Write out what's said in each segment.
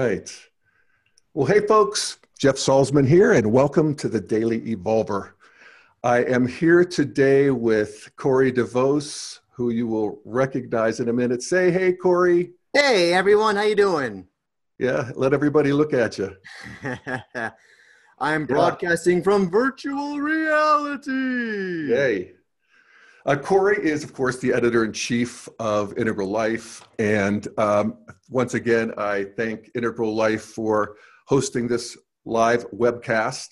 right. Well, hey, folks, Jeff Salzman here, and welcome to the Daily Evolver. I am here today with Corey DeVos, who you will recognize in a minute. Say, hey, Corey. Hey, everyone, how you doing? Yeah, let everybody look at you. I'm broadcasting yeah. from virtual reality. Yay. Uh, Corey is, of course, the editor in chief of Integral Life. And um, once again, I thank Integral Life for hosting this live webcast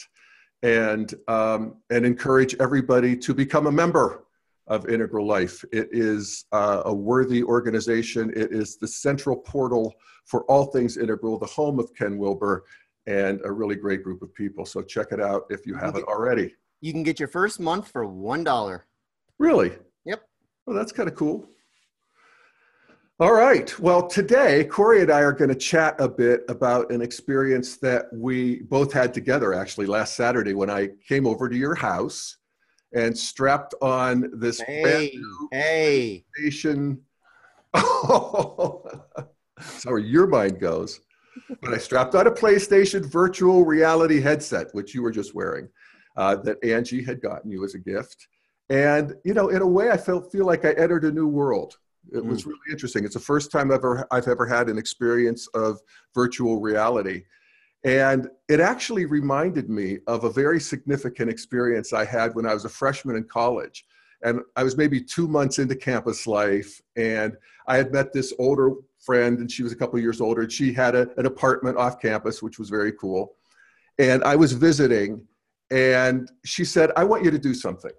and, um, and encourage everybody to become a member of Integral Life. It is uh, a worthy organization. It is the central portal for all things integral, the home of Ken Wilber, and a really great group of people. So check it out if you haven't already. You can get your first month for $1. Really? Yep. Well, that's kind of cool. All right. Well, today, Corey and I are going to chat a bit about an experience that we both had together actually last Saturday when I came over to your house and strapped on this hey, hey. station. Oh, so where your mind goes. But I strapped on a PlayStation virtual reality headset, which you were just wearing, uh, that Angie had gotten you as a gift. And you know, in a way, I felt feel like I entered a new world. It mm. was really interesting. It's the first time ever I've ever had an experience of virtual reality. And it actually reminded me of a very significant experience I had when I was a freshman in college. And I was maybe two months into campus life, and I had met this older friend, and she was a couple years older. And she had a, an apartment off campus, which was very cool. And I was visiting, and she said, I want you to do something.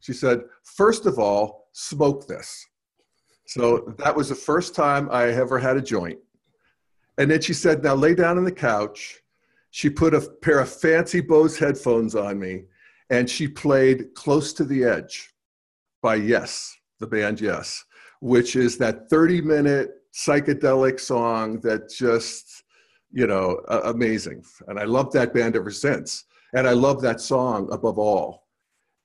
She said, first of all, smoke this. So that was the first time I ever had a joint. And then she said, now lay down on the couch. She put a pair of fancy Bose headphones on me and she played Close to the Edge by Yes, the band Yes, which is that 30 minute psychedelic song that just, you know, uh, amazing. And I loved that band ever since. And I love that song above all.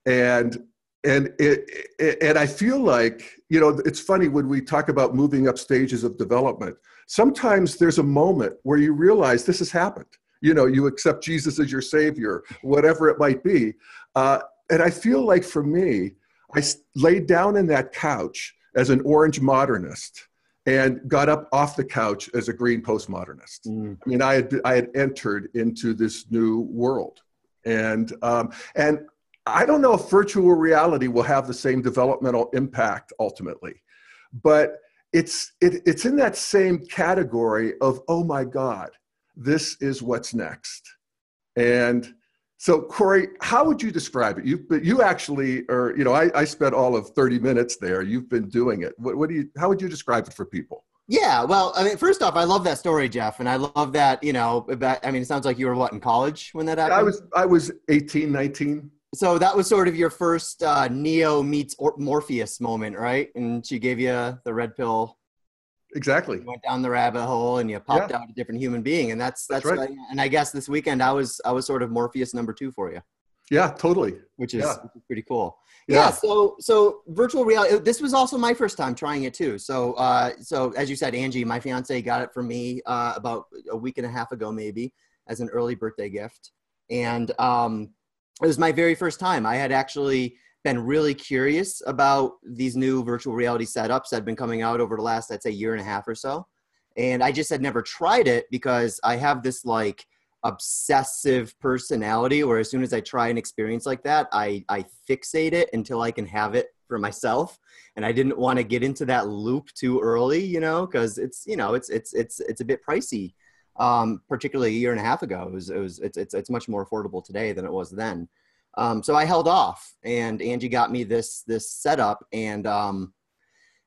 And and it, it, and I feel like you know it's funny when we talk about moving up stages of development. Sometimes there's a moment where you realize this has happened. You know, you accept Jesus as your savior, whatever it might be. Uh, and I feel like for me, I laid down in that couch as an orange modernist and got up off the couch as a green postmodernist. Mm. I mean, I had I had entered into this new world, and um, and I don't know if virtual reality will have the same developmental impact ultimately, but it's it, it's in that same category of oh my god, this is what's next. And so, Corey, how would you describe it? You you actually, or you know, I, I spent all of thirty minutes there. You've been doing it. What, what do you? How would you describe it for people? Yeah, well, I mean, first off, I love that story, Jeff, and I love that, you know, I mean, it sounds like you were what in college when that happened. I was I was 18, 19 so that was sort of your first uh, Neo meets or- Morpheus moment, right? And she gave you the red pill. Exactly. You went down the rabbit hole and you popped yeah. out a different human being, and that's that's, that's right. What, and I guess this weekend I was I was sort of Morpheus number two for you. Yeah, totally. Which is, yeah. which is pretty cool. Yeah. yeah. So so virtual reality. This was also my first time trying it too. So uh, so as you said, Angie, my fiance, got it for me uh, about a week and a half ago, maybe as an early birthday gift, and um, it was my very first time. I had actually been really curious about these new virtual reality setups that had been coming out over the last, I'd say, year and a half or so. And I just had never tried it because I have this like obsessive personality where as soon as I try an experience like that, I, I fixate it until I can have it for myself. And I didn't want to get into that loop too early, you know, because it's, you know, it's, it's, it's, it's a bit pricey um, particularly a year and a half ago. It was, it was it's, it's, it's much more affordable today than it was then. Um, so I held off, and Angie got me this this setup, and um,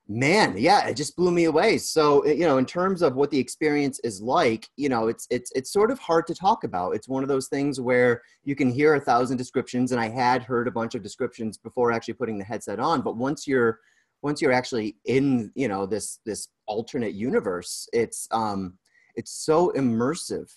man, yeah, it just blew me away. So you know, in terms of what the experience is like, you know, it's it's it's sort of hard to talk about. It's one of those things where you can hear a thousand descriptions, and I had heard a bunch of descriptions before actually putting the headset on. But once you're once you're actually in, you know, this this alternate universe, it's um, it's so immersive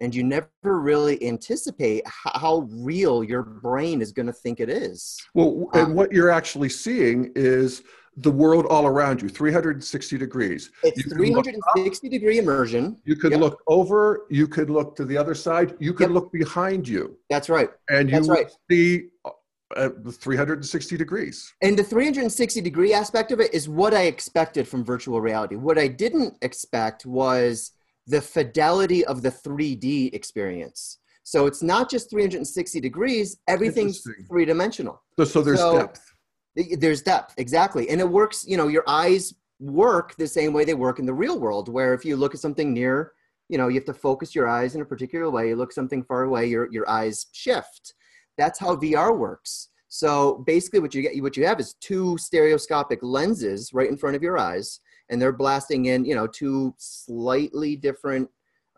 and you never really anticipate how real your brain is going to think it is. Well, and um, what you're actually seeing is the world all around you 360 degrees it's 360 degree immersion you could yep. look over you could look to the other side you could yep. look behind you that's right and you that's right. see uh, 360 degrees and the 360 degree aspect of it is what i expected from virtual reality what i didn't expect was the fidelity of the 3d experience. So it's not just 360 degrees everything's three-dimensional. So, so there's so, depth. there's depth exactly. And it works you know your eyes work the same way they work in the real world where if you look at something near you know you have to focus your eyes in a particular way. You look something far away your, your eyes shift. That's how vr works. So basically what you get what you have is two stereoscopic lenses right in front of your eyes and they're blasting in you know two slightly different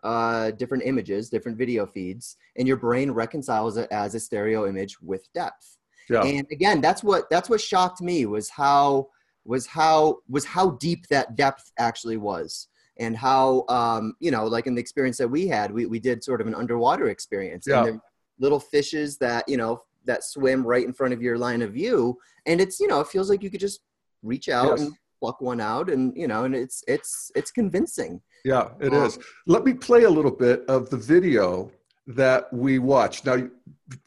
uh, different images different video feeds and your brain reconciles it as a stereo image with depth yeah. And again, that's what that's what shocked me was how was how was how deep that depth actually was and how um, you know like in the experience that we had we, we did sort of an underwater experience yeah. and little fishes that you know that swim right in front of your line of view and it's you know it feels like you could just reach out yes. and pluck one out and you know and it's it's it's convincing yeah it um, is. let me play a little bit of the video that we watch. Now,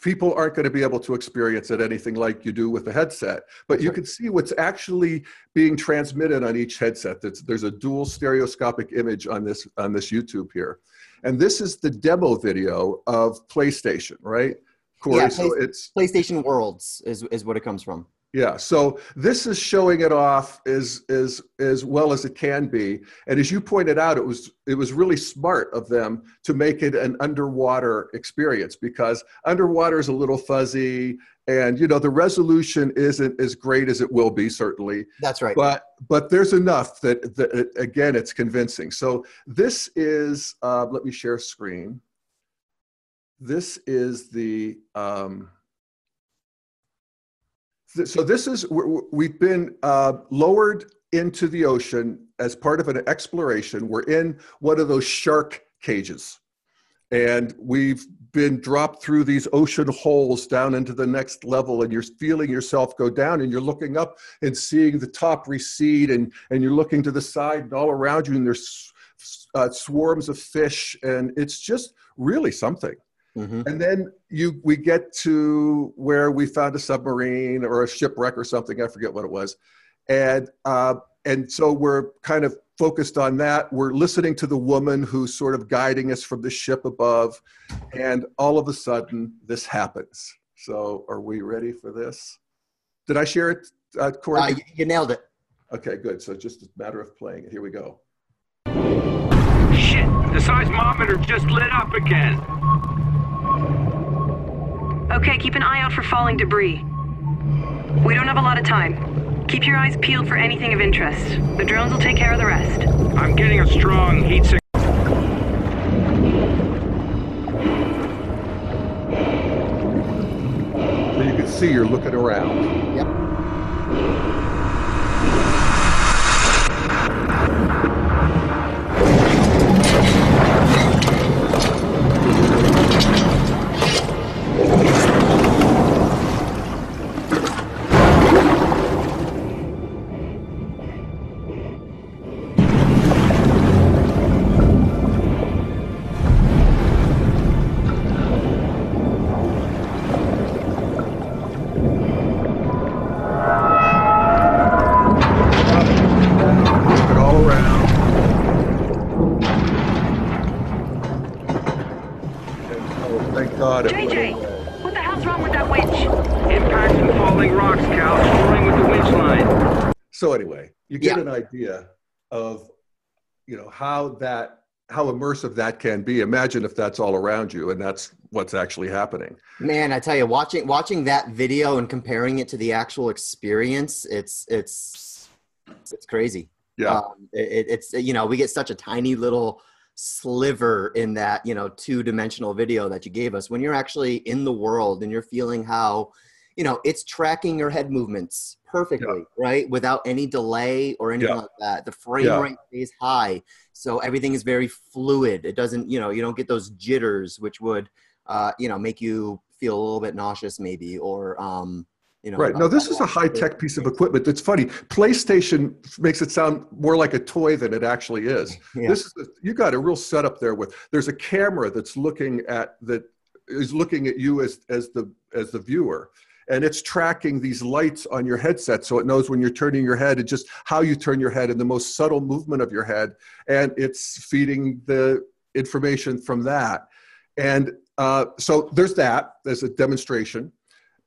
people aren't going to be able to experience it anything like you do with the headset, but you can see what's actually being transmitted on each headset. That's, there's a dual stereoscopic image on this on this YouTube here, and this is the demo video of PlayStation, right? Corey, yeah, so it's PlayStation Worlds is is what it comes from. Yeah, so this is showing it off as as as well as it can be, and as you pointed out, it was it was really smart of them to make it an underwater experience because underwater is a little fuzzy, and you know the resolution isn't as great as it will be certainly. That's right. But but there's enough that, that again it's convincing. So this is uh, let me share screen. This is the. Um, so this is we've been uh, lowered into the ocean as part of an exploration. We're in one of those shark cages, and we've been dropped through these ocean holes down into the next level. And you're feeling yourself go down, and you're looking up and seeing the top recede, and and you're looking to the side and all around you, and there's uh, swarms of fish, and it's just really something. Mm-hmm. And then you we get to where we found a submarine or a shipwreck or something. I forget what it was, and uh, and so we're kind of focused on that. We're listening to the woman who's sort of guiding us from the ship above, and all of a sudden this happens. So are we ready for this? Did I share it, uh, Corey? Uh, you nailed it. Okay, good. So just a matter of playing it. Here we go. Shit! The seismometer just lit up again. Okay, keep an eye out for falling debris. We don't have a lot of time. Keep your eyes peeled for anything of interest. The drones will take care of the rest. I'm getting a strong heat signal. So you can see you're looking around. Yep. How that how immersive that can be. Imagine if that's all around you and that's what's actually happening. Man i tell you watching watching that video and comparing it to the actual experience it's it's it's crazy. Yeah. Um, it, it's you know we get such a tiny little sliver in that you know two dimensional video that you gave us. When you're actually in the world and you're feeling how you know it's tracking your head movements perfectly right without any delay or anything Yeah. like that the frame Yeah. rate stays high so everything is very fluid it doesn't you know you don't get those jitters which would uh, you know make you feel a little bit nauseous maybe or um, you know Right. No, this is a high tech piece of equipment. That's funny. PlayStation makes it sound more like a toy than it actually is. Yeah. This is you got a real setup there with there's a camera that's looking at that is looking at you as as the as the viewer and it's tracking these lights on your headset so it knows when you're turning your head and just how you turn your head and the most subtle movement of your head and it's feeding the information from that and uh, so there's that there's a demonstration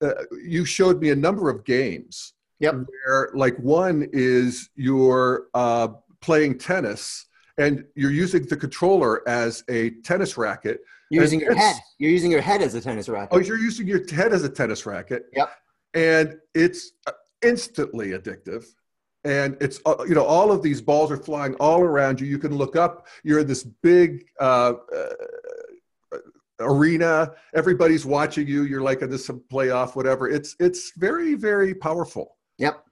uh, you showed me a number of games Yep. where like one is you're uh, playing tennis and you're using the controller as a tennis racket. You're using your head. You're using your head as a tennis racket. Oh you're using your head as a tennis racket. Yep. and it's uh, instantly addictive. And it's uh, you know all of these balls are flying all around you. You can look up. You're in this big uh, uh, arena. Everybody's watching you. You're like in this playoff whatever. It's it's very very powerful. Yep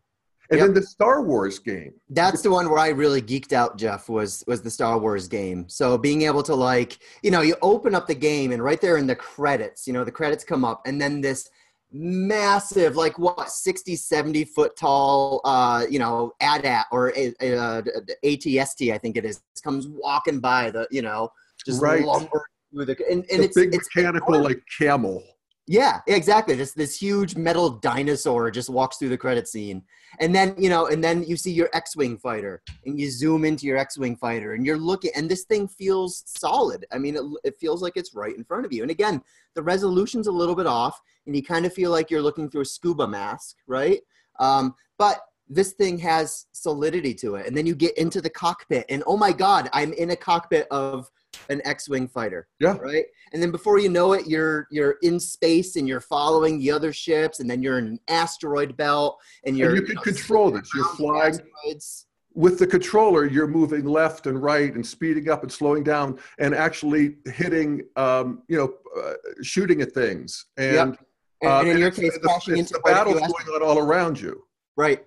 and Yep. then the star wars game That's the one where I really geeked out, Jeff, was was the Star Wars game. So being able to like, you know, you open up the game and right there in the credits, you know, the credits come up and then this massive, like what, 60, 70 foot tall, uh, you know, AT-AT or a, a, uh, ATST, I think it is, comes walking by the, you know, just Right. lumbering through the, and, and the it's, big it's mechanical enormous. like camel Yeah, exactly. This this huge metal dinosaur just walks through the credit scene, and then you know, and then you see your X-wing fighter, and you zoom into your X-wing fighter, and you're looking, and this thing feels solid. I mean, it, it feels like it's right in front of you. And again, the resolution's a little bit off, and you kind of feel like you're looking through a scuba mask, right? Um, but this thing has solidity to it, and then you get into the cockpit, and oh my God, I'm in a cockpit of an X-wing fighter yeah right and then before you know it you're you're in space and you're following the other ships and then you're in an asteroid belt and you're and you can know, control this you're flying asteroids. with the controller, you're moving left and right and speeding up and slowing down and actually hitting, um, you know, uh, shooting at things. And, and, uh, and in your it's- case it's into the a battle's going on all around you. right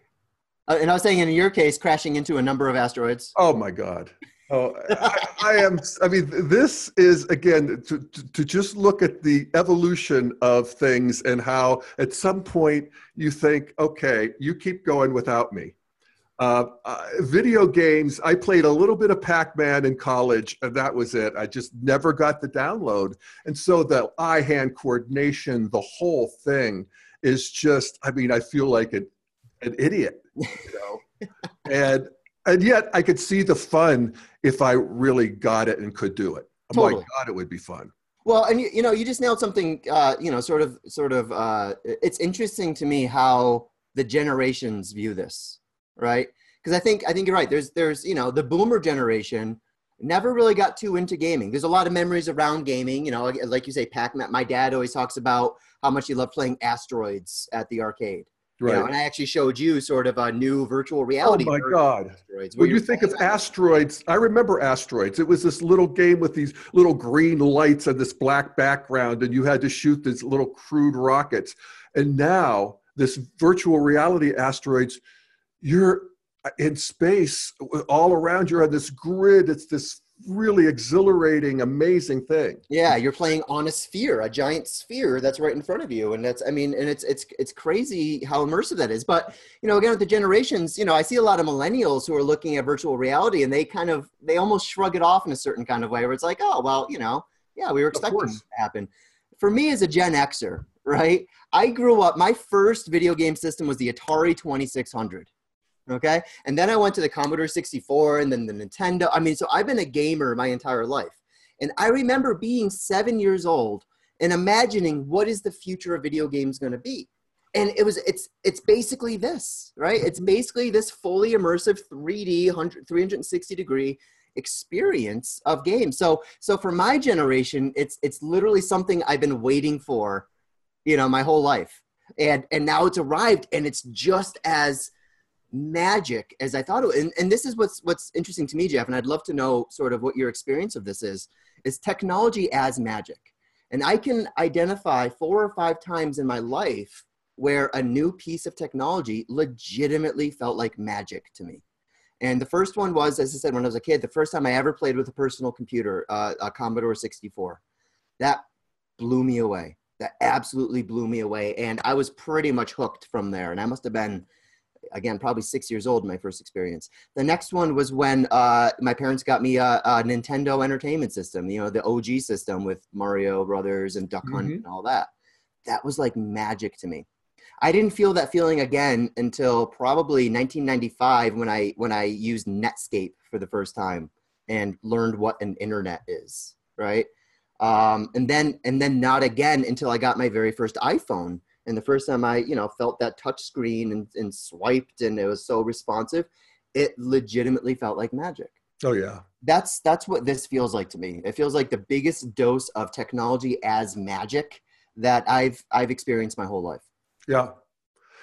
uh, and i was saying in your case crashing into a number of asteroids Oh my God. Oh, I, I am. I mean, this is again to, to, to just look at the evolution of things and how at some point you think, okay, you keep going without me. Uh, uh, video games. I played a little bit of Pac-Man in college, and that was it. I just never got the download, and so the eye-hand coordination, the whole thing, is just. I mean, I feel like an an idiot, you know, and and yet I could see the fun if I really got it and could do it. Oh Totally. my God, it would be fun. Well, and you, you know, you just nailed something. Uh, you know, sort of, sort of. Uh, it's interesting to me how the generations view this, right? Because I think I think you're right. There's there's you know the boomer generation never really got too into gaming. There's a lot of memories around gaming. You know, like, like you say, Pac-Man. My dad always talks about how much he loved playing asteroids at the arcade. You Right. know, and I actually showed you sort of a new virtual reality. oh reality. my God. Asteroids, When you think of asteroids, I remember asteroids. It was this little game with these little green lights and this black background, and you had to shoot these little crude rockets. And now, this virtual reality asteroids, you're uh, in space all around you on this grid. It's this really exhilarating, amazing thing. Yeah, you're playing on a sphere, a giant sphere that's right in front of you, and that's I mean, and it's it's it's crazy how immersive that is. But you know, again, with the generations, you know, I see a lot of millennials who are looking at virtual reality, and they kind of they almost shrug it off in a certain kind of way, where it's like, oh well, you know, yeah, we were expecting this to happen. For me, as a Gen Xer, right? I grew up. My first video game system was the Atari Twenty Six Hundred. Okay. And then I went to the Commodore 64 and then the Nintendo. I mean, so I've been a gamer my entire life. And I remember being seven years old and imagining what is the future of video games going to be. And it was, it's, it's basically this, right? It's basically this fully immersive 3D, 100, 360 degree experience of games. So, so for my generation, it's, it's literally something I've been waiting for, you know, my whole life. And, and now it's arrived and it's just as, magic as I thought it. And, and this is what's what's interesting to me, Jeff, and I'd love to know sort of what your experience of this is, is technology as magic. And I can identify four or five times in my life where a new piece of technology legitimately felt like magic to me. And the first one was, as I said, when I was a kid, the first time I ever played with a personal computer, uh, a Commodore 64. That blew me away. That absolutely blew me away. And I was pretty much hooked from there. And I must have been, again, probably six years old my first experience. The next one was when uh, my parents got me a, a, Nintendo Entertainment System, you know, the OG system with Mario Brothers and Duck Hunt mm-hmm. and all that. That was like magic to me. I didn't feel that feeling again until probably 1995 when I when I used Netscape for the first time and learned what an internet is, right? Um, and then and then not again until I got my very first iPhone. And the first time I, you know, felt that touch screen and, and swiped and it was so responsive, it legitimately felt like magic. Oh yeah. That's that's what this feels like to me. It feels like the biggest dose of technology as magic that I've I've experienced my whole life. Yeah,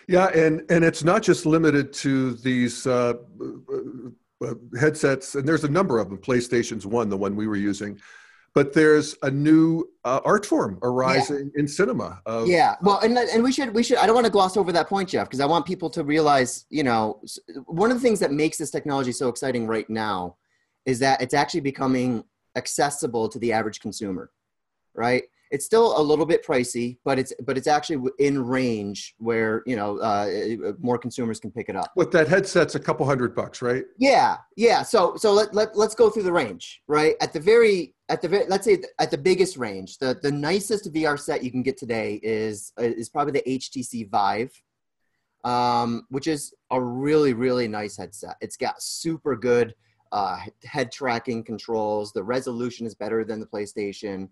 yeah, and and it's not just limited to these uh, uh, uh, headsets, and there's a number of them. PlayStation's one, the one we were using, but there's a new uh, art form arising yeah. in cinema. Of, yeah, well, and and we should we should. I don't want to gloss over that point, Jeff, because I want people to realize, you know, one of the things that makes this technology so exciting right now is that it's actually becoming accessible to the average consumer, right? It's still a little bit pricey, but it's but it's actually in range where you know uh, uh, more consumers can pick it up. But that headset's a couple hundred bucks, right? Yeah, yeah. So so let, let let's go through the range, right? At the very at the very let's say at the biggest range, the the nicest VR set you can get today is is probably the HTC Vive, um, which is a really really nice headset. It's got super good uh, head tracking controls. The resolution is better than the PlayStation.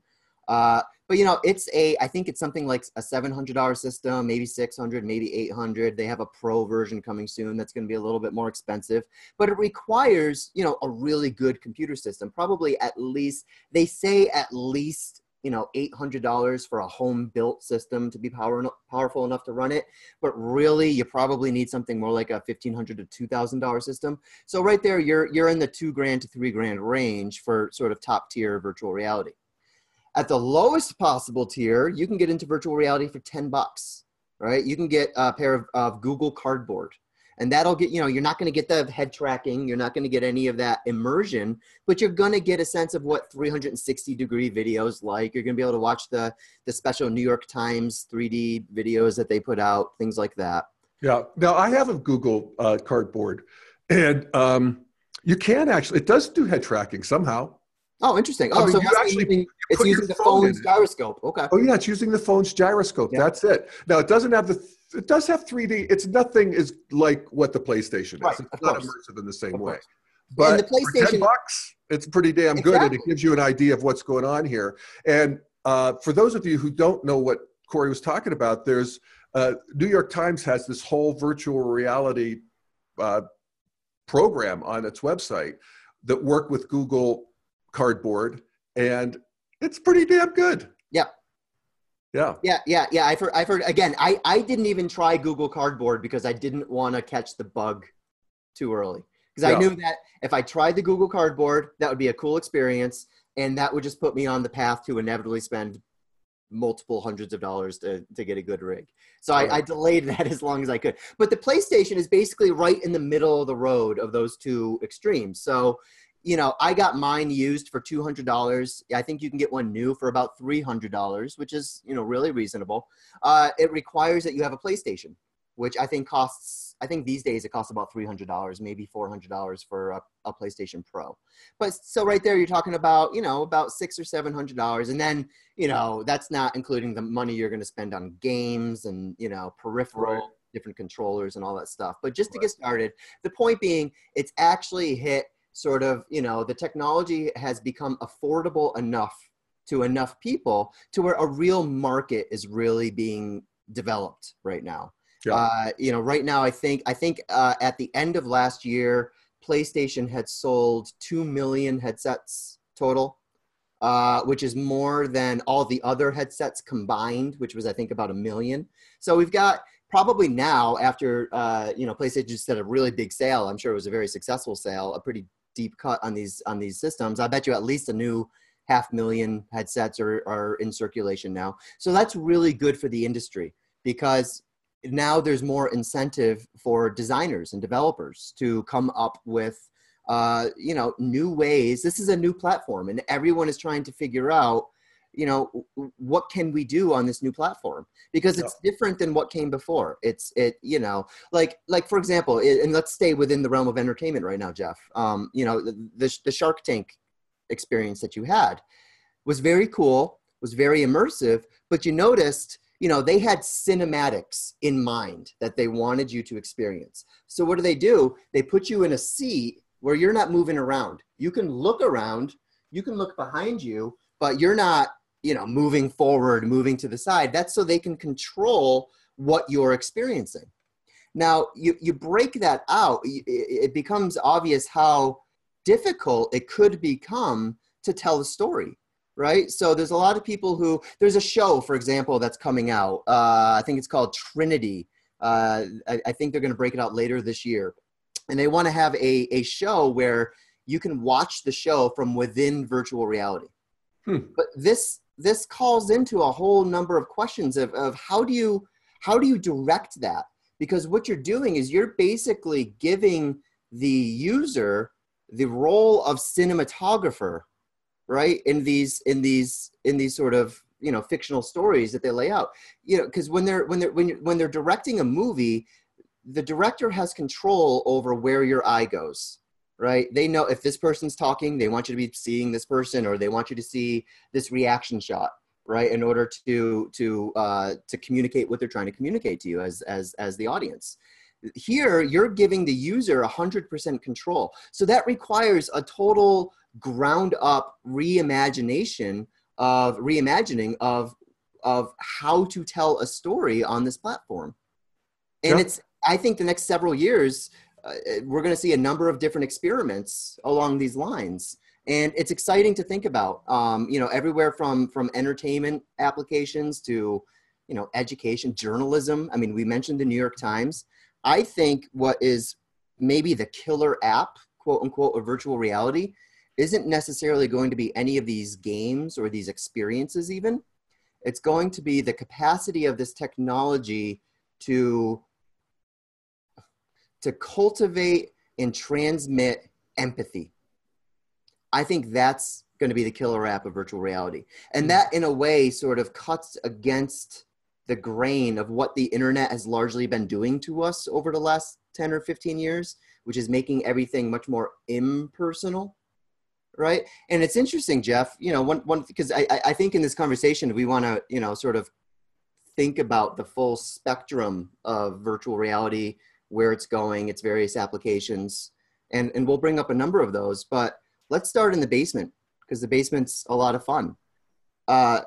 Uh, but you know, it's a I think it's something like a seven hundred dollar system, maybe six hundred, maybe eight hundred. They have a pro version coming soon that's going to be a little bit more expensive, but it requires you know a really good computer system. Probably at least they say at least you know eight hundred dollars for a home built system to be power, powerful enough to run it. But really, you probably need something more like a 1500 to two thousand dollar system. So right there, you're you're in the two grand to three grand range for sort of top tier virtual reality. At the lowest possible tier, you can get into virtual reality for 10 bucks, right? You can get a pair of, of Google Cardboard. And that'll get, you know, you're not going to get the head tracking. You're not going to get any of that immersion, but you're going to get a sense of what 360 degree videos like. You're going to be able to watch the, the special New York Times 3D videos that they put out, things like that. Yeah. Now I have a Google uh, Cardboard and um, you can actually, it does do head tracking somehow. Oh, interesting. Oh, I mean, so actually, using, it's using the phone phone's gyroscope. Okay. Oh yeah, it's using the phone's gyroscope. That's it. Now it doesn't have the. It does have 3D. It's nothing is like what the PlayStation is. Right, it's not course. immersive in the same way. But the PlayStation, for 10 bucks, it's pretty damn good, and it gives you an idea of what's going on here. And uh, for those of you who don't know what Corey was talking about, there's uh, New York Times has this whole virtual reality uh, program on its website that work with Google cardboard, and it's pretty damn good. Yeah. Yeah. Yeah, yeah, yeah. I've heard, I've heard again, I, I didn't even try Google Cardboard because I didn't want to catch the bug too early. Because yeah. I knew that if I tried the Google Cardboard, that would be a cool experience. And that would just put me on the path to inevitably spend multiple hundreds of dollars to, to get a good rig. So I, I, delayed that as long as I could. But the PlayStation is basically right in the middle of the road of those two extremes. So you know, I got mine used for two hundred dollars. I think you can get one new for about three hundred dollars, which is you know really reasonable. Uh, it requires that you have a PlayStation, which I think costs. I think these days it costs about three hundred dollars, maybe four hundred dollars for a, a, PlayStation Pro. But so right there, you're talking about you know about six or seven hundred dollars, and then you know that's not including the money you're going to spend on games and you know peripheral. Right. different controllers and all that stuff but just to get started the point being it's actually hit sort of, you know, the technology has become affordable enough to enough people to where a real market is really being developed right now. Yeah. Uh, you know, right now, I think I think uh, at the end of last year, PlayStation had sold two million headsets total, uh, which is more than all the other headsets combined, which was I think about a million. So we've got probably now after uh, you know PlayStation just did a really big sale. I'm sure it was a very successful sale, a pretty deep cut on these on these systems. I bet you at least a new half million headsets are, are in circulation now. So that's really good for the industry because now there's more incentive for designers and developers to come up with uh, you know new ways this is a new platform and everyone is trying to figure out you know what can we do on this new platform? Because it's yeah. different than what came before. It's it you know like like for example it, and let's stay within the realm of entertainment right now jeff. Um, you know the, the, the shark tank experience that you had was very cool was very immersive but you noticed you know they had cinematics in mind that they wanted you to experience. So what do they do? They put you in a seat where you're not moving around. You can look around you can look behind you but you're not you know moving forward moving to the side that's so they can control what you're experiencing. Now you, you break that out it becomes obvious how difficult it could become to tell a story right? So there's a lot of people who there's a show for example that's coming out uh, i think it's called trinity. Uh, I, I, think they're going to break it out later this year. And they want to have a, a show where you can watch the show from within virtual reality. Hmm. but this this calls into a whole number of questions of, of how do you how do you direct that? Because what you're doing is you're basically giving the user the role of cinematographer right? In these in these in these sort of you know fictional stories that they lay out. You know because when they're when they're when, when they're directing a movie the director has control over where your eye goes right? They know if this person's talking, they want you to be seeing this person, or they want you to see this reaction shot, right? In order to to uh, to communicate what they're trying to communicate to you as as as the audience. Here, you're giving the user 100% control. So that requires a total ground up reimagination of reimagining of of how to tell a story on this platform. And it's I think the next several years uh, we're going to see a number of different experiments along these lines. And it's exciting to think about um, you know everywhere from from entertainment applications to you know education journalism. I mean we mentioned the new york times. I think what is maybe the killer app quote unquote of virtual reality isn't necessarily going to be any of these games or these experiences even. It's going to be the capacity of this technology to to cultivate and transmit empathy. I think that's going to be the killer app of virtual reality. And hmm. that, in a way, sort of cuts against the grain of what the internet has largely been doing to us over the last 10 or 15 years, which is making everything much more impersonal. Right. And it's interesting, Jeff, you know, one, one, because I, I think in this conversation, we want to, you know, sort of think about the full spectrum of virtual reality where it's going, its various applications, and, and we'll bring up a number of those. But let's start in the basement because the basement's a lot of fun. Uh,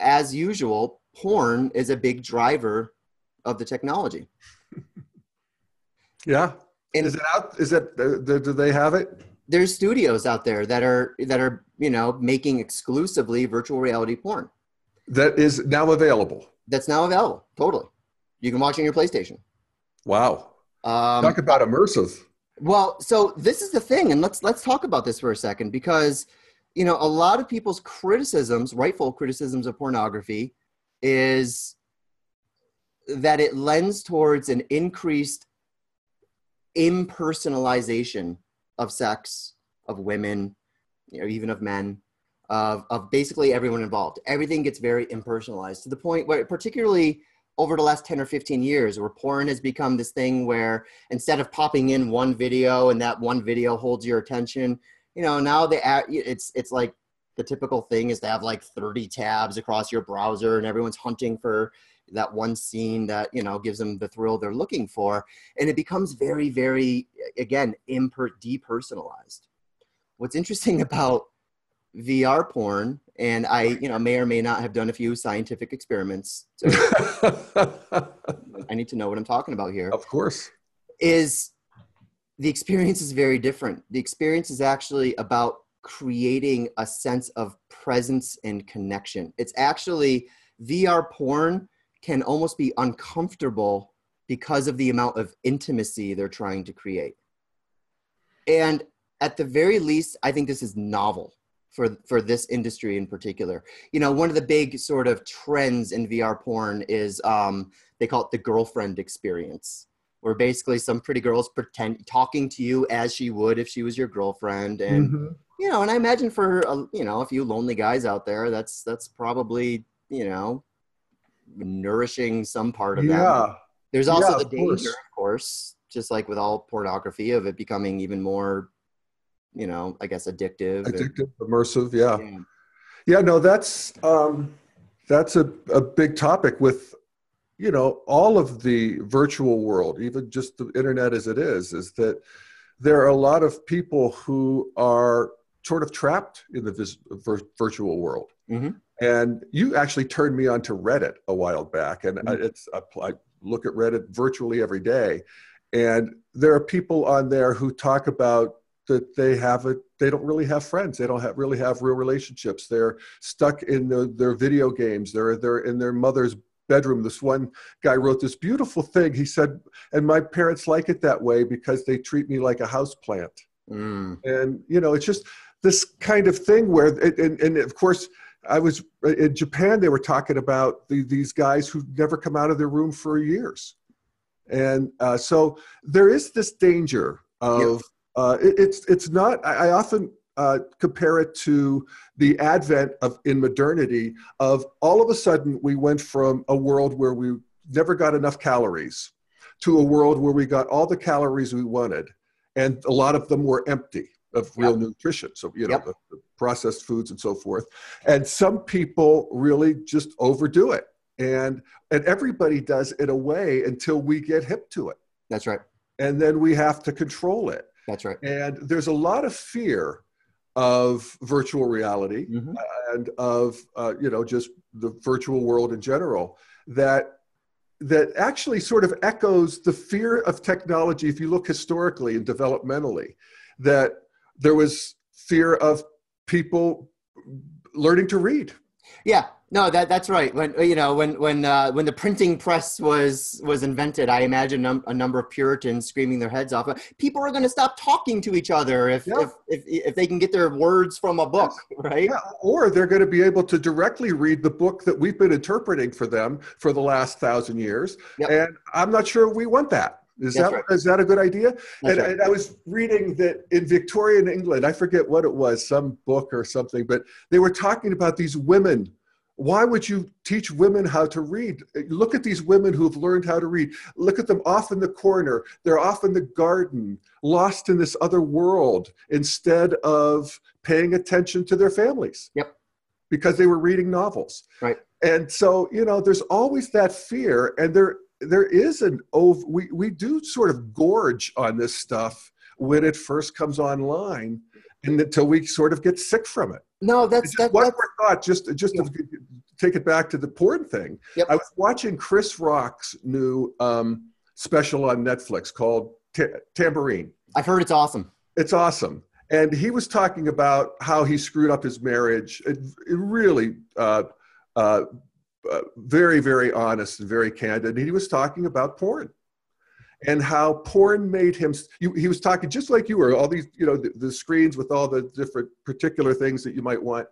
as usual, porn is a big driver of the technology. yeah. And is it out? Is it? Do they have it? There's studios out there that are that are you know making exclusively virtual reality porn. That is now available. That's now available. Totally. You can watch it on your PlayStation. Wow. Um, talk about immersive. Well, so this is the thing, and let's let's talk about this for a second because you know a lot of people's criticisms, rightful criticisms of pornography, is that it lends towards an increased impersonalization of sex, of women, you know, even of men, of, of basically everyone involved. Everything gets very impersonalized to the point where, particularly over the last 10 or 15 years where porn has become this thing where instead of popping in one video and that one video holds your attention you know now they it's it's like the typical thing is to have like 30 tabs across your browser and everyone's hunting for that one scene that you know gives them the thrill they're looking for. And it becomes very very again imper depersonalized. What's interesting about VR porn, and I, you know, may or may not have done a few scientific experiments. So I need to know what I'm talking about here. Of course. Is the experience is very different. The experience is actually about creating a sense of presence and connection. It's actually VR porn can almost be uncomfortable because of the amount of intimacy they're trying to create. And at the very least, I think this is novel for for this industry in particular. You know, one of the big sort of trends in VR porn is um, they call it the girlfriend experience, where basically some pretty girls pretend talking to you as she would if she was your girlfriend, and Mhm. you know, and I imagine for uh, you know a few lonely guys out there, that's that's probably you know nourishing some part of that. Yeah. There's also Yeah, the danger, course. of course, just like with all pornography, of it becoming even more, you know, I guess addictive. and- immersive. Yeah. yeah. Yeah, no, that's um, that's a, a big topic with you know all of the virtual world, even just the internet as it is, is that there are a lot of people who are sort of trapped in the vis- vir- virtual world. Mhm. And you actually turned me on to Reddit a while back, and I, Mhm. it's I, I look at Reddit virtually every day, and there are people on there who talk about that they have a they don't really have friends. They don't have really have real relationships. They're stuck in the, their video games. They're they're in their mother's bedroom. This one guy wrote this beautiful thing. He said and my parents like it that way because they treat me like a house plant. Mm. and you know it's just this kind of thing where it, and, and of course i was in japan they were talking about the, these guys who never come out of their room for years. And uh, so there is this danger of uh, it, it's it's not i, I often uh, compare it to the advent of in modernity of all of a sudden we went from a world where we never got enough calories to a world where we got all the calories we wanted and a lot of them were empty of real nutrition. So you know Yep. the, the processed foods and so forth. And some people really just overdo it. And and everybody does in a way until we get hip to it. That's right. and then we have to control it That's right. and there's a lot of fear of virtual reality Mhm. and of uh, you know just the virtual world in general that that actually sort of echoes the fear of technology if you look historically and developmentally that there was fear of people learning to read Yeah. No, that that's right. When you know when when uh, when the printing press was was invented, I imagine num- a number of Puritans screaming their heads off. People are going to stop talking to each other if, Yeah. if if if they can get their words from a book, right? Yeah, or they're going to be able to directly read the book that we've been interpreting for them for the last thousand years. Yep. And I'm not sure we want that. Is That's that is that a good idea? And, right. and I was reading that in Victorian England, I forget what it was, some book or something, but they were talking about these women. Why would you teach women how to read? Look at these women who've learned how to read. Look at them off in the corner. They're off in the garden, lost in this other world, instead of paying attention to their families. Yep. Because they were reading novels. Right. And so, you know, there's always that fear, and there there is an over we, we do sort of gorge on this stuff when it first comes online and until we sort of get sick from it. No, that's that, one that's more thought just just to take it back to the porn thing. Yep. i was watching chris rock's new um, special on netflix called Ta- Tamborine. I've heard it's awesome. it's awesome. And he was talking about how he screwed up his marriage. It, it really uh, uh, uh, very very honest and very candid and he was talking about porn and how porn made him you, he was talking just like you were all these you know the, the screens with all the different particular things that you might want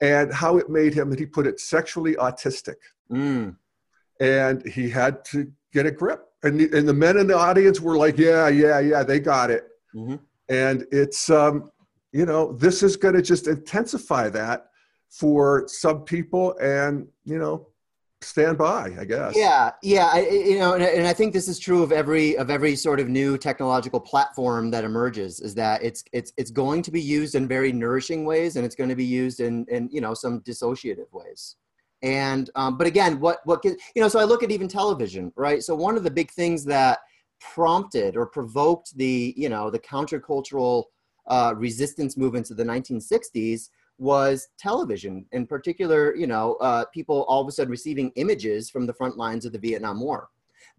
and how it made him and he put it sexually autistic Mm. and he had to get a grip and the, and the men in the audience were like yeah yeah yeah they got it Mhm. and it's um you know this is going to just intensify that for some people and you know stand by i guess Yeah, yeah, I, you know, and, I- and I think this is true of every of every sort of new technological platform that emerges. Is that it's it's it's going to be used in very nourishing ways, and it's going to be used in in you know some dissociative ways. And um, but again, what what can, you know? So I look at even television, right? So one of the big things that prompted or provoked the you know the countercultural uh, resistance movements of the 1960s was television in particular you know uh, people all of a sudden receiving images from the front lines of the vietnam war.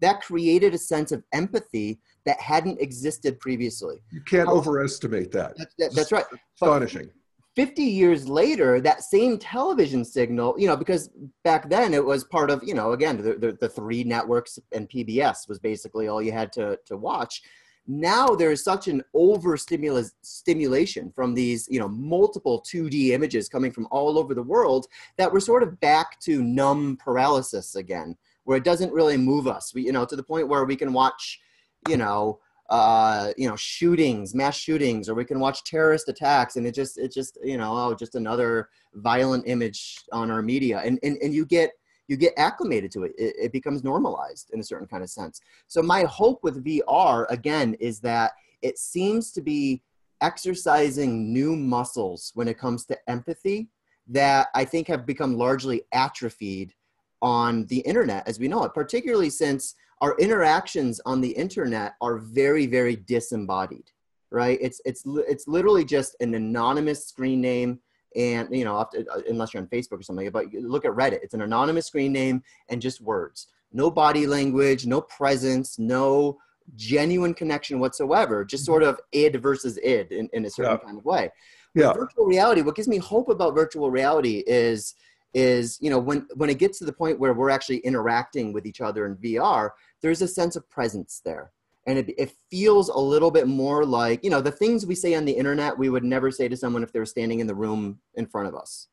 That created a sense of empathy that hadn't existed previously. You can't How- overestimate that. That, that- that's right. Astonishing. 50 years later that same television signal you know because back then it was part of you know again the, the, the three networks and pbs was basically all you had to, to watch now there is such an over stimulation from these you know multiple 2d images coming from all over the world that we're sort of back to numb paralysis again where it doesn't really move us. We you know to the point where we can watch you know uh, you know shootings mass shootings or we can watch terrorist attacks and it just it just you know oh just another violent image on our media. And and, and you get you get acclimated to it. it. It becomes normalized in a certain kind of sense. So my hope with VR again is that it seems to be exercising new muscles when it comes to empathy that I think have become largely atrophied on the internet as we know it, particularly since our interactions on the internet are very, very disembodied, right? It's, it's, it's literally just an anonymous screen name and you know uh, unless you're on facebook or something but look at reddit it's an anonymous screen name and just words no body language no presence no genuine connection whatsoever just sort of id versus id in, in a certain yeah. kind of way yeah. virtual reality what gives me hope about virtual reality is is you know when when it gets to the point where we're actually interacting with each other in vr there's a sense of presence there and it, it, feels a little bit more like you know the things we say on the internet we would never say to someone if they were standing in the room in front of us.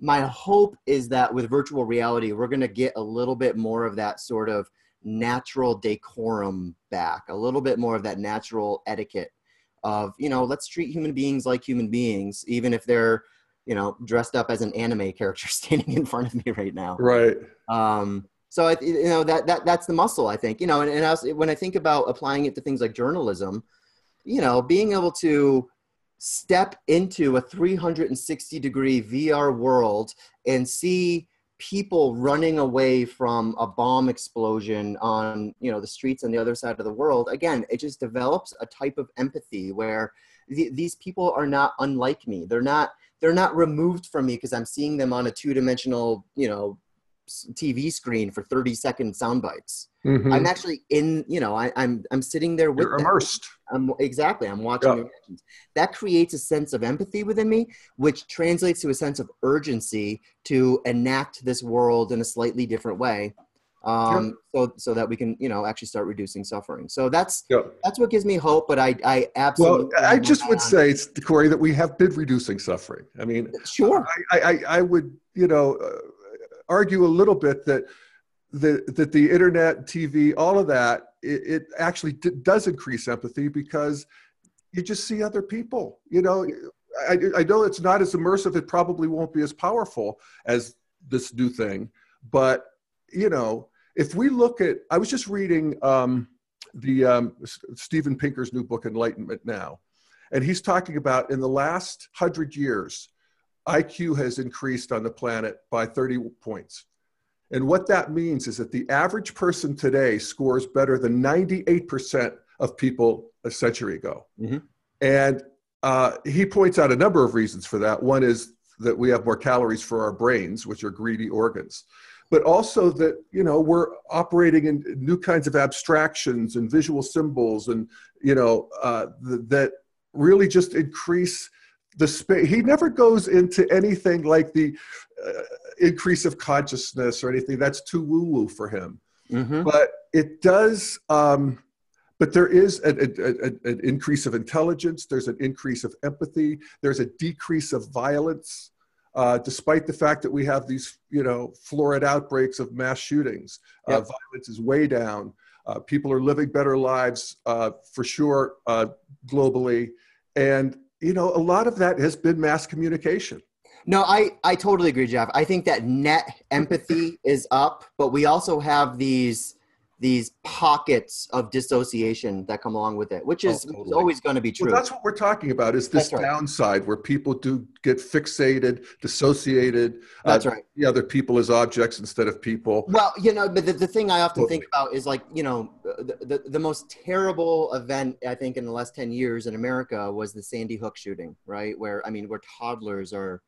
My hope is that with virtual reality we're going to get a little bit more of that sort of natural decorum back a little bit more of that natural etiquette of you know let's treat human beings like human beings even if they're you know dressed up as an anime character standing in front of me right now. Right. Um so I, you know that that that's the muscle I think. You know, and, and when I think about applying it to things like journalism, you know, being able to step into a 360 degree VR world and see people running away from a bomb explosion on you know the streets on the other side of the world again it just develops a type of empathy where th- these people are not unlike me they're not they're not removed from me because i'm seeing them on a two-dimensional you know TV screen for 30 second sound bites. Mm-hmm. I'm actually in, you know, I, am I'm, I'm sitting there with You're immersed. I'm, exactly. I'm watching yeah. That creates a sense of empathy within me, which translates to a sense of urgency to enact this world in a slightly different way. Um, yeah. so, so that we can, you know, actually start reducing suffering. So that's, yeah. that's what gives me hope. But I, I absolutely, well, I just would say it's Corey that we have been reducing suffering. I mean, sure. I, I, I would, you know, uh, argue a little bit that the, that the internet, TV, all of that, it, it actually d- does increase empathy because you just see other people. You know, I, I know it's not as immersive. It probably won't be as powerful as this new thing, but you know, if we look at, I was just reading um, the um, Steven Pinker's new book, Enlightenment Now, and he's talking about in the last hundred years, IQ has increased on the planet by 30 points. And what that means is that the average person today scores better than 98% of people a century ago. Mm-hmm. And uh, he points out a number of reasons for that. One is that we have more calories for our brains, which are greedy organs, but also that you know we're operating in new kinds of abstractions and visual symbols, and you know uh, th- that really just increase the space he never goes into anything like the uh, increase of consciousness or anything. That's too woo woo for him. Mm-hmm. but it does um, but there is an, an increase of intelligence. There's an increase of empathy. There's a decrease of violence uh, despite the fact that we have these you know florid outbreaks of mass shootings. Uh, yep. uh, violence is way down. Uh, people are living better lives uh, for sure globally. And you know, a lot of that has been mass communication. No, I, I totally agree, Jeff. I think that net empathy is up, but we also have these these pockets of dissociation that come along with it, which is oh, totally. always going to be true. Well, that's what we're talking about is this right. downside where people do get fixated, dissociated. Uh, that's uh, right. The other people as objects instead of people. Well, you know, but the, the thing I often totally. think about is like, you know, the, the, the most terrible event, I think, in the last 10 years in America was the Sandy Hook shooting, right? Where, I mean, where toddlers are,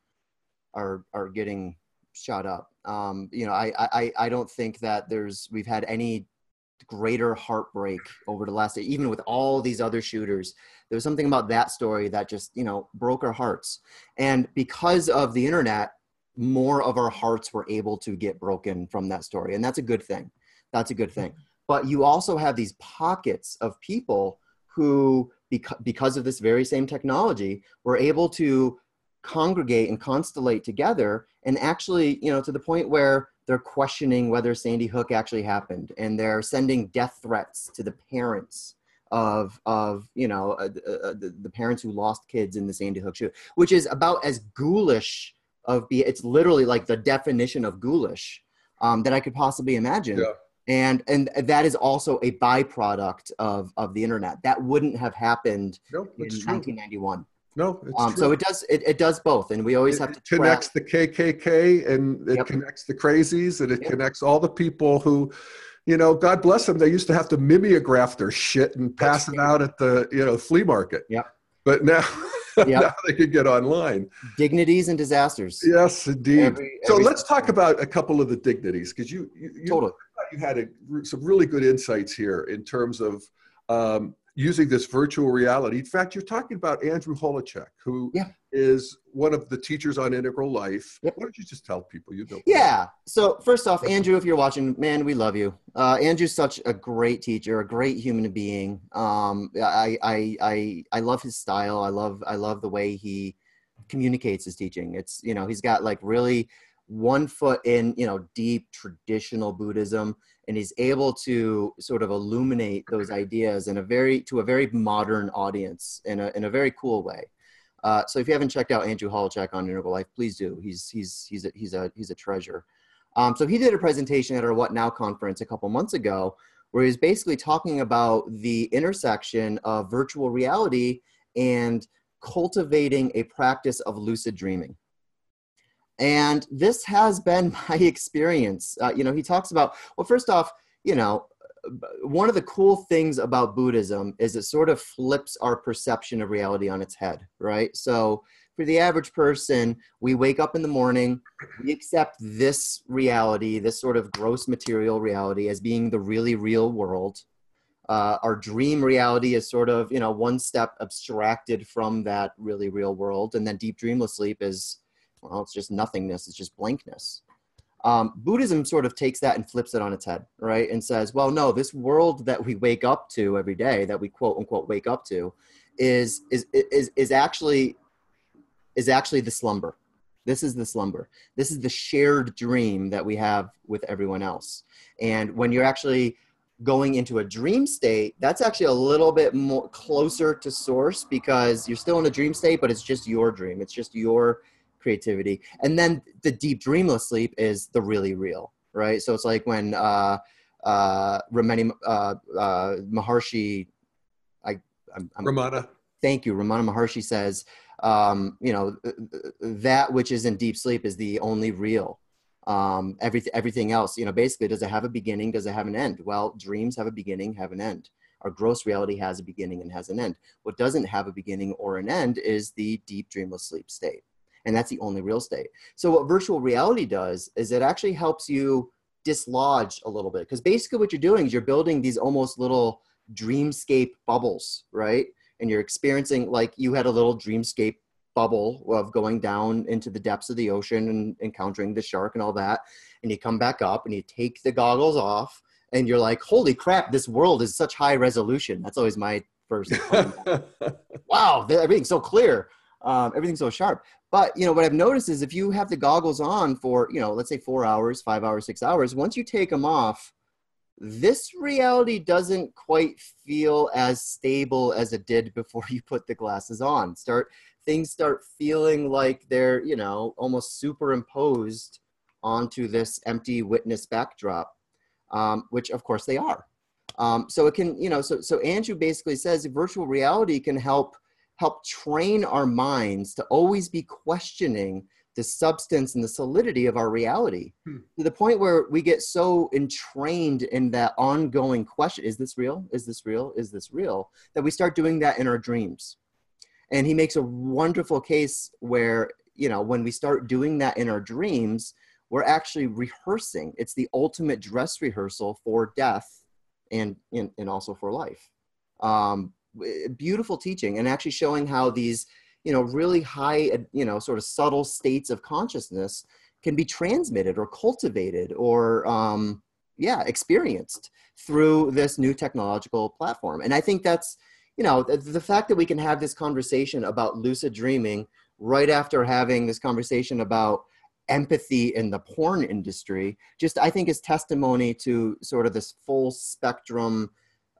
are, are getting shot up. Um, you know, I, I, I don't think that there's, we've had any greater heartbreak over the last even with all these other shooters there was something about that story that just you know broke our hearts. And because of the internet more of our hearts were able to get broken from that story and that's a good thing. That's a good thing. Mm-hmm. But you also have these pockets of people who because, because of this very same technology were able to congregate and constellate together and actually you know to the point where they're questioning whether sandy hook actually happened and they're sending death threats to the parents of of you know uh, uh, the, the parents who lost kids in the sandy hook shoot which is about as ghoulish of be it's literally like the definition of ghoulish um, that i could possibly imagine Yeah. and and that is also a byproduct of of the internet that wouldn't have happened No, in true. 1991 No, it's um, so it does it, it does both and we always it, have to it track connects the KKK and it Yep. connects the crazies and it Yep. connects all the people who, you know, God bless them. They used to have to mimeograph their shit and pass it right. out at the, you know, flea market. Yeah, But now, Yep. now they could get online. dignities and disasters Yes, indeed. Every- so every- let's talk about a couple of the dignities because you, you, you, totally you had a, some really good insights here in terms of um, using this virtual reality. In fact, you're talking about Andrew Holecek, who is Yeah. one of the teachers on Integral Life. Yep. Why don't you just tell people you know? Yeah. So first off, Andrew, if you're watching, man, we love you. Uh, Andrew's such a great teacher, a great human being. Um, I, I, I, I love his style. I love, I love the way he communicates his teaching. It's, you know, he's got like really one foot in, you know, deep traditional Buddhism, and he's able to sort of illuminate those ideas in a very, to a very modern audience in a, in a very cool way. Uh, so if you haven't checked out Andrew Holecek on Integral Life, please do. He's he's he's a, he's a he's a treasure. Um, so he did a presentation at our What Now conference a couple months ago, where he was basically talking about the intersection of virtual reality and cultivating a practice of lucid dreaming. And this has been my experience. Uh, you know, he talks about well, first off, you know, one of the cool things about Buddhism is it sort of flips our perception of reality on its head, right? So for the average person, we wake up in the morning, we accept this reality, this sort of gross material reality, as being the really real world. Uh, our dream reality is sort of, you know, one step abstracted from that really real world. And then deep dreamless sleep is, well, it's just nothingness, it's just blankness. Um, Buddhism sort of takes that and flips it on its head, right? And says, well, no, this world that we wake up to every day, that we quote unquote wake up to, is is is is actually is actually the slumber. This is the slumber. This is the shared dream that we have with everyone else. And when you're actually going into a dream state, that's actually a little bit more closer to source because you're still in a dream state, but it's just your dream. It's just your creativity. And then the deep dreamless sleep is the really real, right? So it's like when uh, uh, Ramani uh, uh, Maharshi, I, I'm, I'm Ramana. thank you. Ramana Maharshi says, um, you know, that which is in deep sleep is the only real. Um, everything, everything else, you know, basically, does it have a beginning? Does it have an end? Well, dreams have a beginning, have an end. Our gross reality has a beginning and has an end. What doesn't have a beginning or an end is the deep dreamless sleep state. And that's the only real estate. So, what virtual reality does is it actually helps you dislodge a little bit. Because basically, what you're doing is you're building these almost little dreamscape bubbles, right? And you're experiencing like you had a little dreamscape bubble of going down into the depths of the ocean and encountering the shark and all that. And you come back up and you take the goggles off and you're like, holy crap, this world is such high resolution. That's always my first. wow, th- everything's so clear. Um, everything's so sharp. But you know what I've noticed is if you have the goggles on for you know let's say four hours, five hours, six hours, once you take them off, this reality doesn't quite feel as stable as it did before you put the glasses on. Start things start feeling like they're you know almost superimposed onto this empty witness backdrop, um, which of course they are. Um, so it can you know so so Andrew basically says virtual reality can help help train our minds to always be questioning the substance and the solidity of our reality Hmm. to the point where we get so entrained in that ongoing question is this real? Is this real? Is this real? that we start doing that in our dreams. And he makes a wonderful case where you know when we start doing that in our dreams we're actually rehearsing. It's the ultimate dress rehearsal for death and and, and also for life. Um, beautiful teaching and actually showing how these you know really high uh, you know sort of subtle states of consciousness can be transmitted or cultivated or um, yeah experienced through this new technological platform. And i think that's you know, the, the fact that we can have this conversation about lucid dreaming right after having this conversation about empathy in the porn industry, just I think is testimony to sort of this full spectrum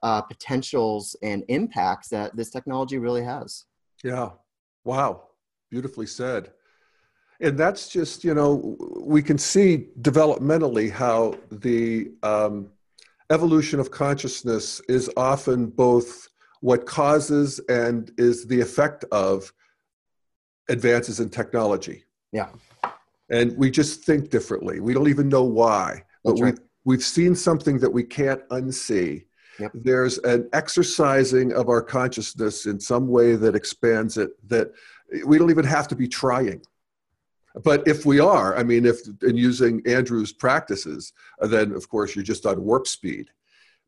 uh, potentials and impacts that this technology really has. Yeah. Wow. Beautifully said. And that's just, you know, we can see developmentally how the um, evolution of consciousness is often both what causes and is the effect of advances in technology. Yeah. And we just think differently. We don't even know why, but right. we've, we've seen something that we can't unsee. Yep. There's an exercising of our consciousness in some way that expands it that we don't even have to be trying. But if we are, I mean, if in using Andrew's practices, then of course you're just on warp speed.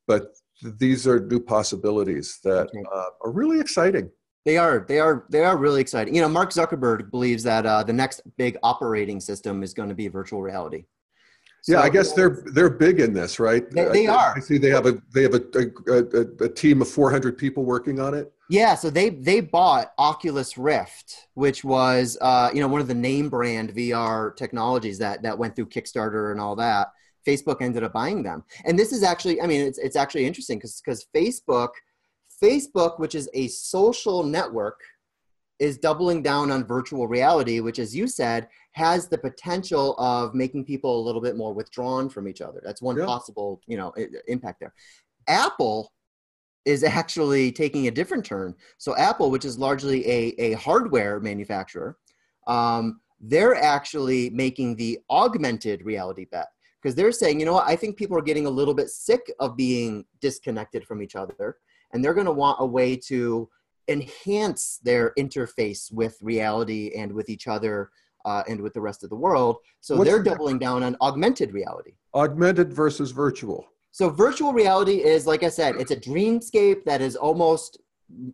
But these are new possibilities that uh, are really exciting. They are, they are, they are really exciting. You know, Mark Zuckerberg believes that uh, the next big operating system is going to be virtual reality. Yeah, So- I guess they're they're big in this, right? They- they I- are. I see they have a they have a a, a, a team of 400 people working on it. Yeah, so they they bought Oculus Rift, which was uh, you know one of the name brand VR technologies that that went through Kickstarter and all that. Facebook ended up buying them, and this is actually I mean it's it's actually interesting because because Facebook Facebook, which is a social network, is doubling down on virtual reality, which, as you said, has the potential of making people a little bit more withdrawn from each other. That's one Yeah. possible, you know, impact there. Apple is actually taking a different turn. So Apple, which is largely a, a hardware manufacturer, um, they're actually making the augmented reality bet because they're saying, you know what, I think people are getting a little bit sick of being disconnected from each other, and they're going to want a way to enhance their interface with reality and with each other uh, and with the rest of the world. So What's they're doubling down on augmented reality. Augmented versus virtual. So virtual reality is, like I said, it's a dreamscape that is almost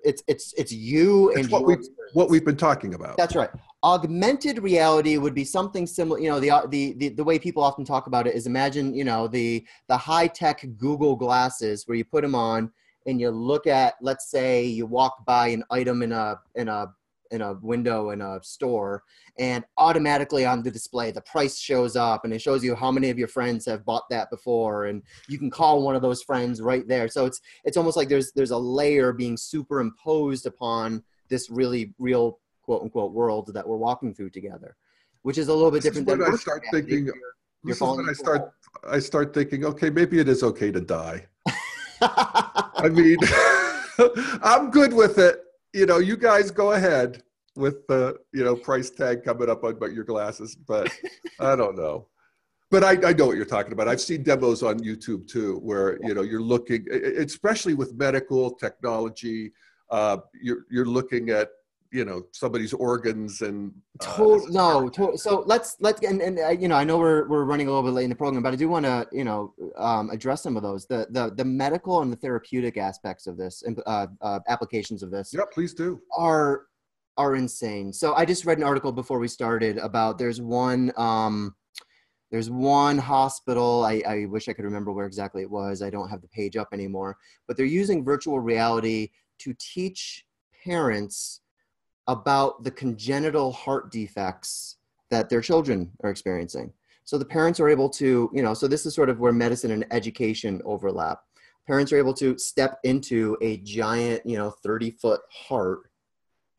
it's it's it's you It's and what we what we've been talking about. That's right. Augmented reality would be something similar. You know, the, the the the way people often talk about it is imagine you know the the high tech Google glasses where you put them on and you look at, let's say, you walk by an item in a in a in a window in a store and automatically on the display the price shows up and it shows you how many of your friends have bought that before and you can call one of those friends right there. So it's it's almost like there's there's a layer being superimposed upon this really real quote unquote world that we're walking through together which is a little bit This is different than when I start thinking- You're- you're This is when I start I start thinking, okay, maybe it is okay to die. I mean, I'm good with it. You know, you guys go ahead with the you know price tag coming up on but your glasses, but I don't know. But I, I know what you're talking about. I've seen demos on YouTube too, where you know you're looking, especially with medical technology, uh, you're you're looking at you know somebody's organs and uh, no, to- so let's let's and, and uh, you know I know we're we're running a little bit late in the program, but I do want to you know um, address some of those the the the medical and the therapeutic aspects of this and uh, uh, applications of this yeah, please do. are are insane. So I just read an article before we started about there's one um, there's one hospital. I, I wish I could remember where exactly it was. I don't have the page up anymore, but they're using virtual reality to teach parents about the congenital heart defects that their children are experiencing. So the parents are able to, you know, so this is sort of where medicine and education overlap. Parents are able to step into a giant, you know, 30 foot heart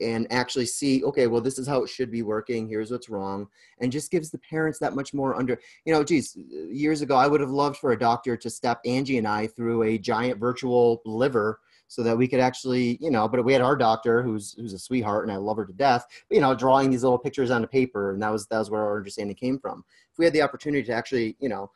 and actually see, okay, well, this is how it should be working. Here's what's wrong. And just gives the parents that much more under, you know, geez, years ago, I would have loved for a doctor to step Angie and I through a giant virtual liver so that we could actually, you know, but we had our doctor who's who's a sweetheart and I love her to death, you know, drawing these little pictures on a paper, and that was that was where our understanding came from. If we had the opportunity to actually, you know,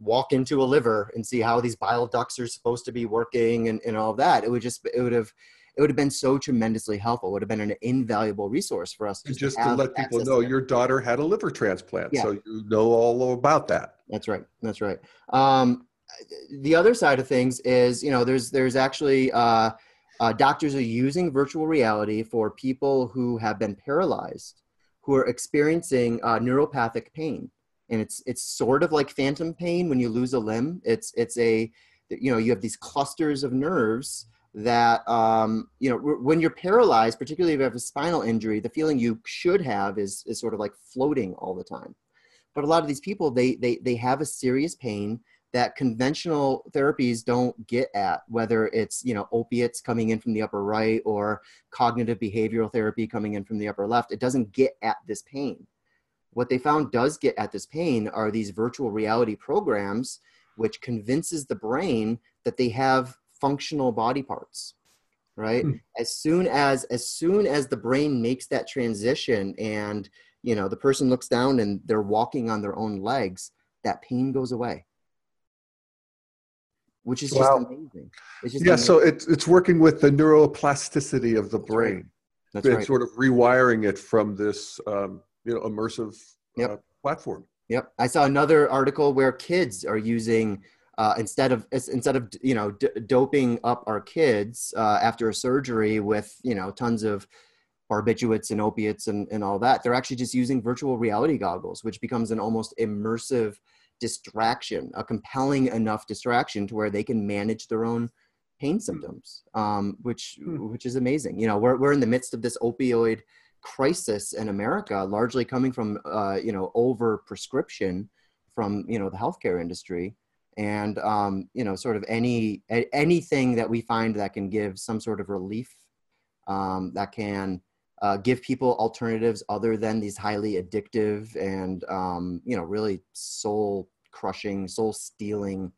walk into a liver and see how these bile ducts are supposed to be working and, and all of that, it would just it would have it would have been so tremendously helpful. It would have been an invaluable resource for us just, just to have let people know, your daughter had a liver transplant, Yeah. so you know all about that. That's right. That's right. Um, the other side of things is, you know, there's there's actually uh, uh, doctors are using virtual reality for people who have been paralyzed, who are experiencing uh, neuropathic pain, and it's it's sort of like phantom pain when you lose a limb. It's it's a you know you have these clusters of nerves that um, you know when you're paralyzed, particularly if you have a spinal injury, the feeling you should have is is sort of like floating all the time. But a lot of these people, they they they have a serious pain that conventional therapies don't get at whether it's you know opiates coming in from the upper right or cognitive behavioral therapy coming in from the upper left it doesn't get at this pain. What they found does get at this pain are these virtual reality programs which convinces the brain that they have functional body parts right? Mm. as soon as as soon as the brain makes that transition and you know the person looks down and they're walking on their own legs that pain goes away which is just amazing. Just yeah, amazing. so it's it's working with the neuroplasticity of the That's brain. Right. That's it's right. sort of rewiring it from this um, you know immersive yep. uh, platform. Yep, I saw another article where kids are using uh, instead of instead of you know d- doping up our kids uh, after a surgery with you know tons of barbiturates and opiates and, and all that they're actually just using virtual reality goggles which becomes an almost immersive distraction, a compelling enough distraction to where they can manage their own pain hmm. symptoms, um, which hmm. which is amazing. You know, we're we're in the midst of this opioid crisis in America, largely coming from uh, you know over prescription from you know the healthcare industry, and um, you know sort of any anything that we find that can give some sort of relief, um, that can uh, give people alternatives other than these highly addictive and um, you know really soul crushing, soul stealing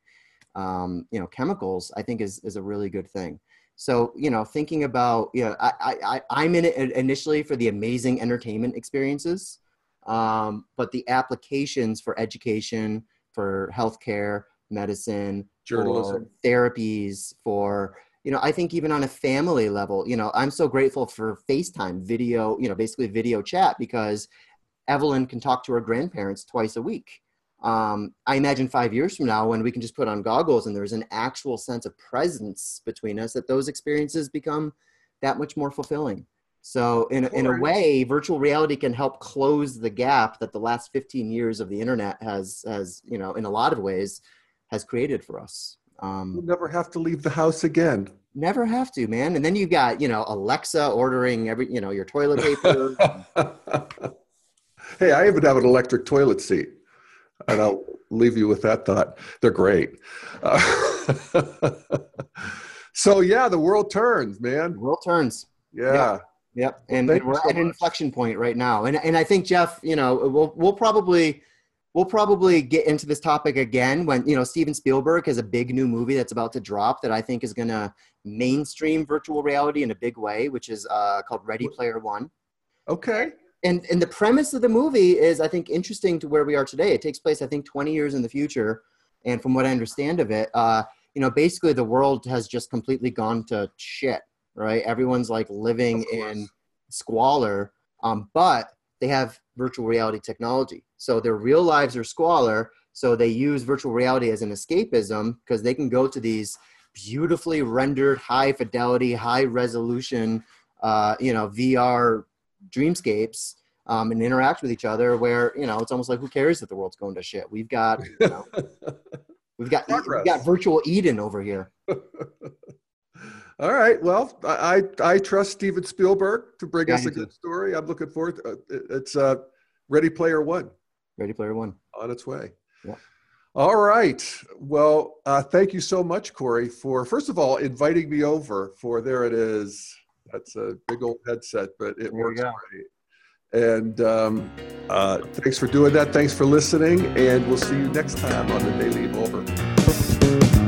um, you know chemicals. I think is is a really good thing. So you know, thinking about you know, I I I'm in it initially for the amazing entertainment experiences, um, but the applications for education, for healthcare, medicine, journalism, therapies, for you know, I think even on a family level, you know, I'm so grateful for FaceTime video, you know, basically video chat because Evelyn can talk to her grandparents twice a week. Um, I imagine five years from now, when we can just put on goggles and there's an actual sense of presence between us, that those experiences become that much more fulfilling. So, in, in a way, virtual reality can help close the gap that the last 15 years of the internet has, has you know, in a lot of ways, has created for us. Um, You'll never have to leave the house again. Never have to, man. And then you've got, you know, Alexa ordering every, you know, your toilet paper. hey, I even have an electric toilet seat. And I'll leave you with that thought. They're great. Uh, so, yeah, the world turns, man. The world turns. Yeah. Yep. yep. And, and we're so at an inflection point right now. And, and I think, Jeff, you know, we'll, we'll probably – we'll probably get into this topic again when you know Steven Spielberg has a big new movie that's about to drop that I think is going to mainstream virtual reality in a big way, which is uh, called Ready Player One. Okay. And and the premise of the movie is I think interesting to where we are today. It takes place I think 20 years in the future, and from what I understand of it, uh, you know, basically the world has just completely gone to shit. Right? Everyone's like living in squalor, um, but they have virtual reality technology. So their real lives are squalor. So they use virtual reality as an escapism because they can go to these beautifully rendered, high fidelity, high resolution, uh, you know, VR dreamscapes um, and interact with each other. Where you know it's almost like who cares if the world's going to shit? We've got, you know, we've got, we've got virtual Eden over here. All right. Well, I I trust Steven Spielberg to bring yeah, us a good story. I'm looking forward. To, uh, it's uh, Ready Player One. Ready Player One on its way. Yeah. All right. Well, uh, thank you so much, Corey, for first of all inviting me over. For there it is. That's a big old headset, but it there works great. And um, uh, thanks for doing that. Thanks for listening, and we'll see you next time on the Daily Evolver.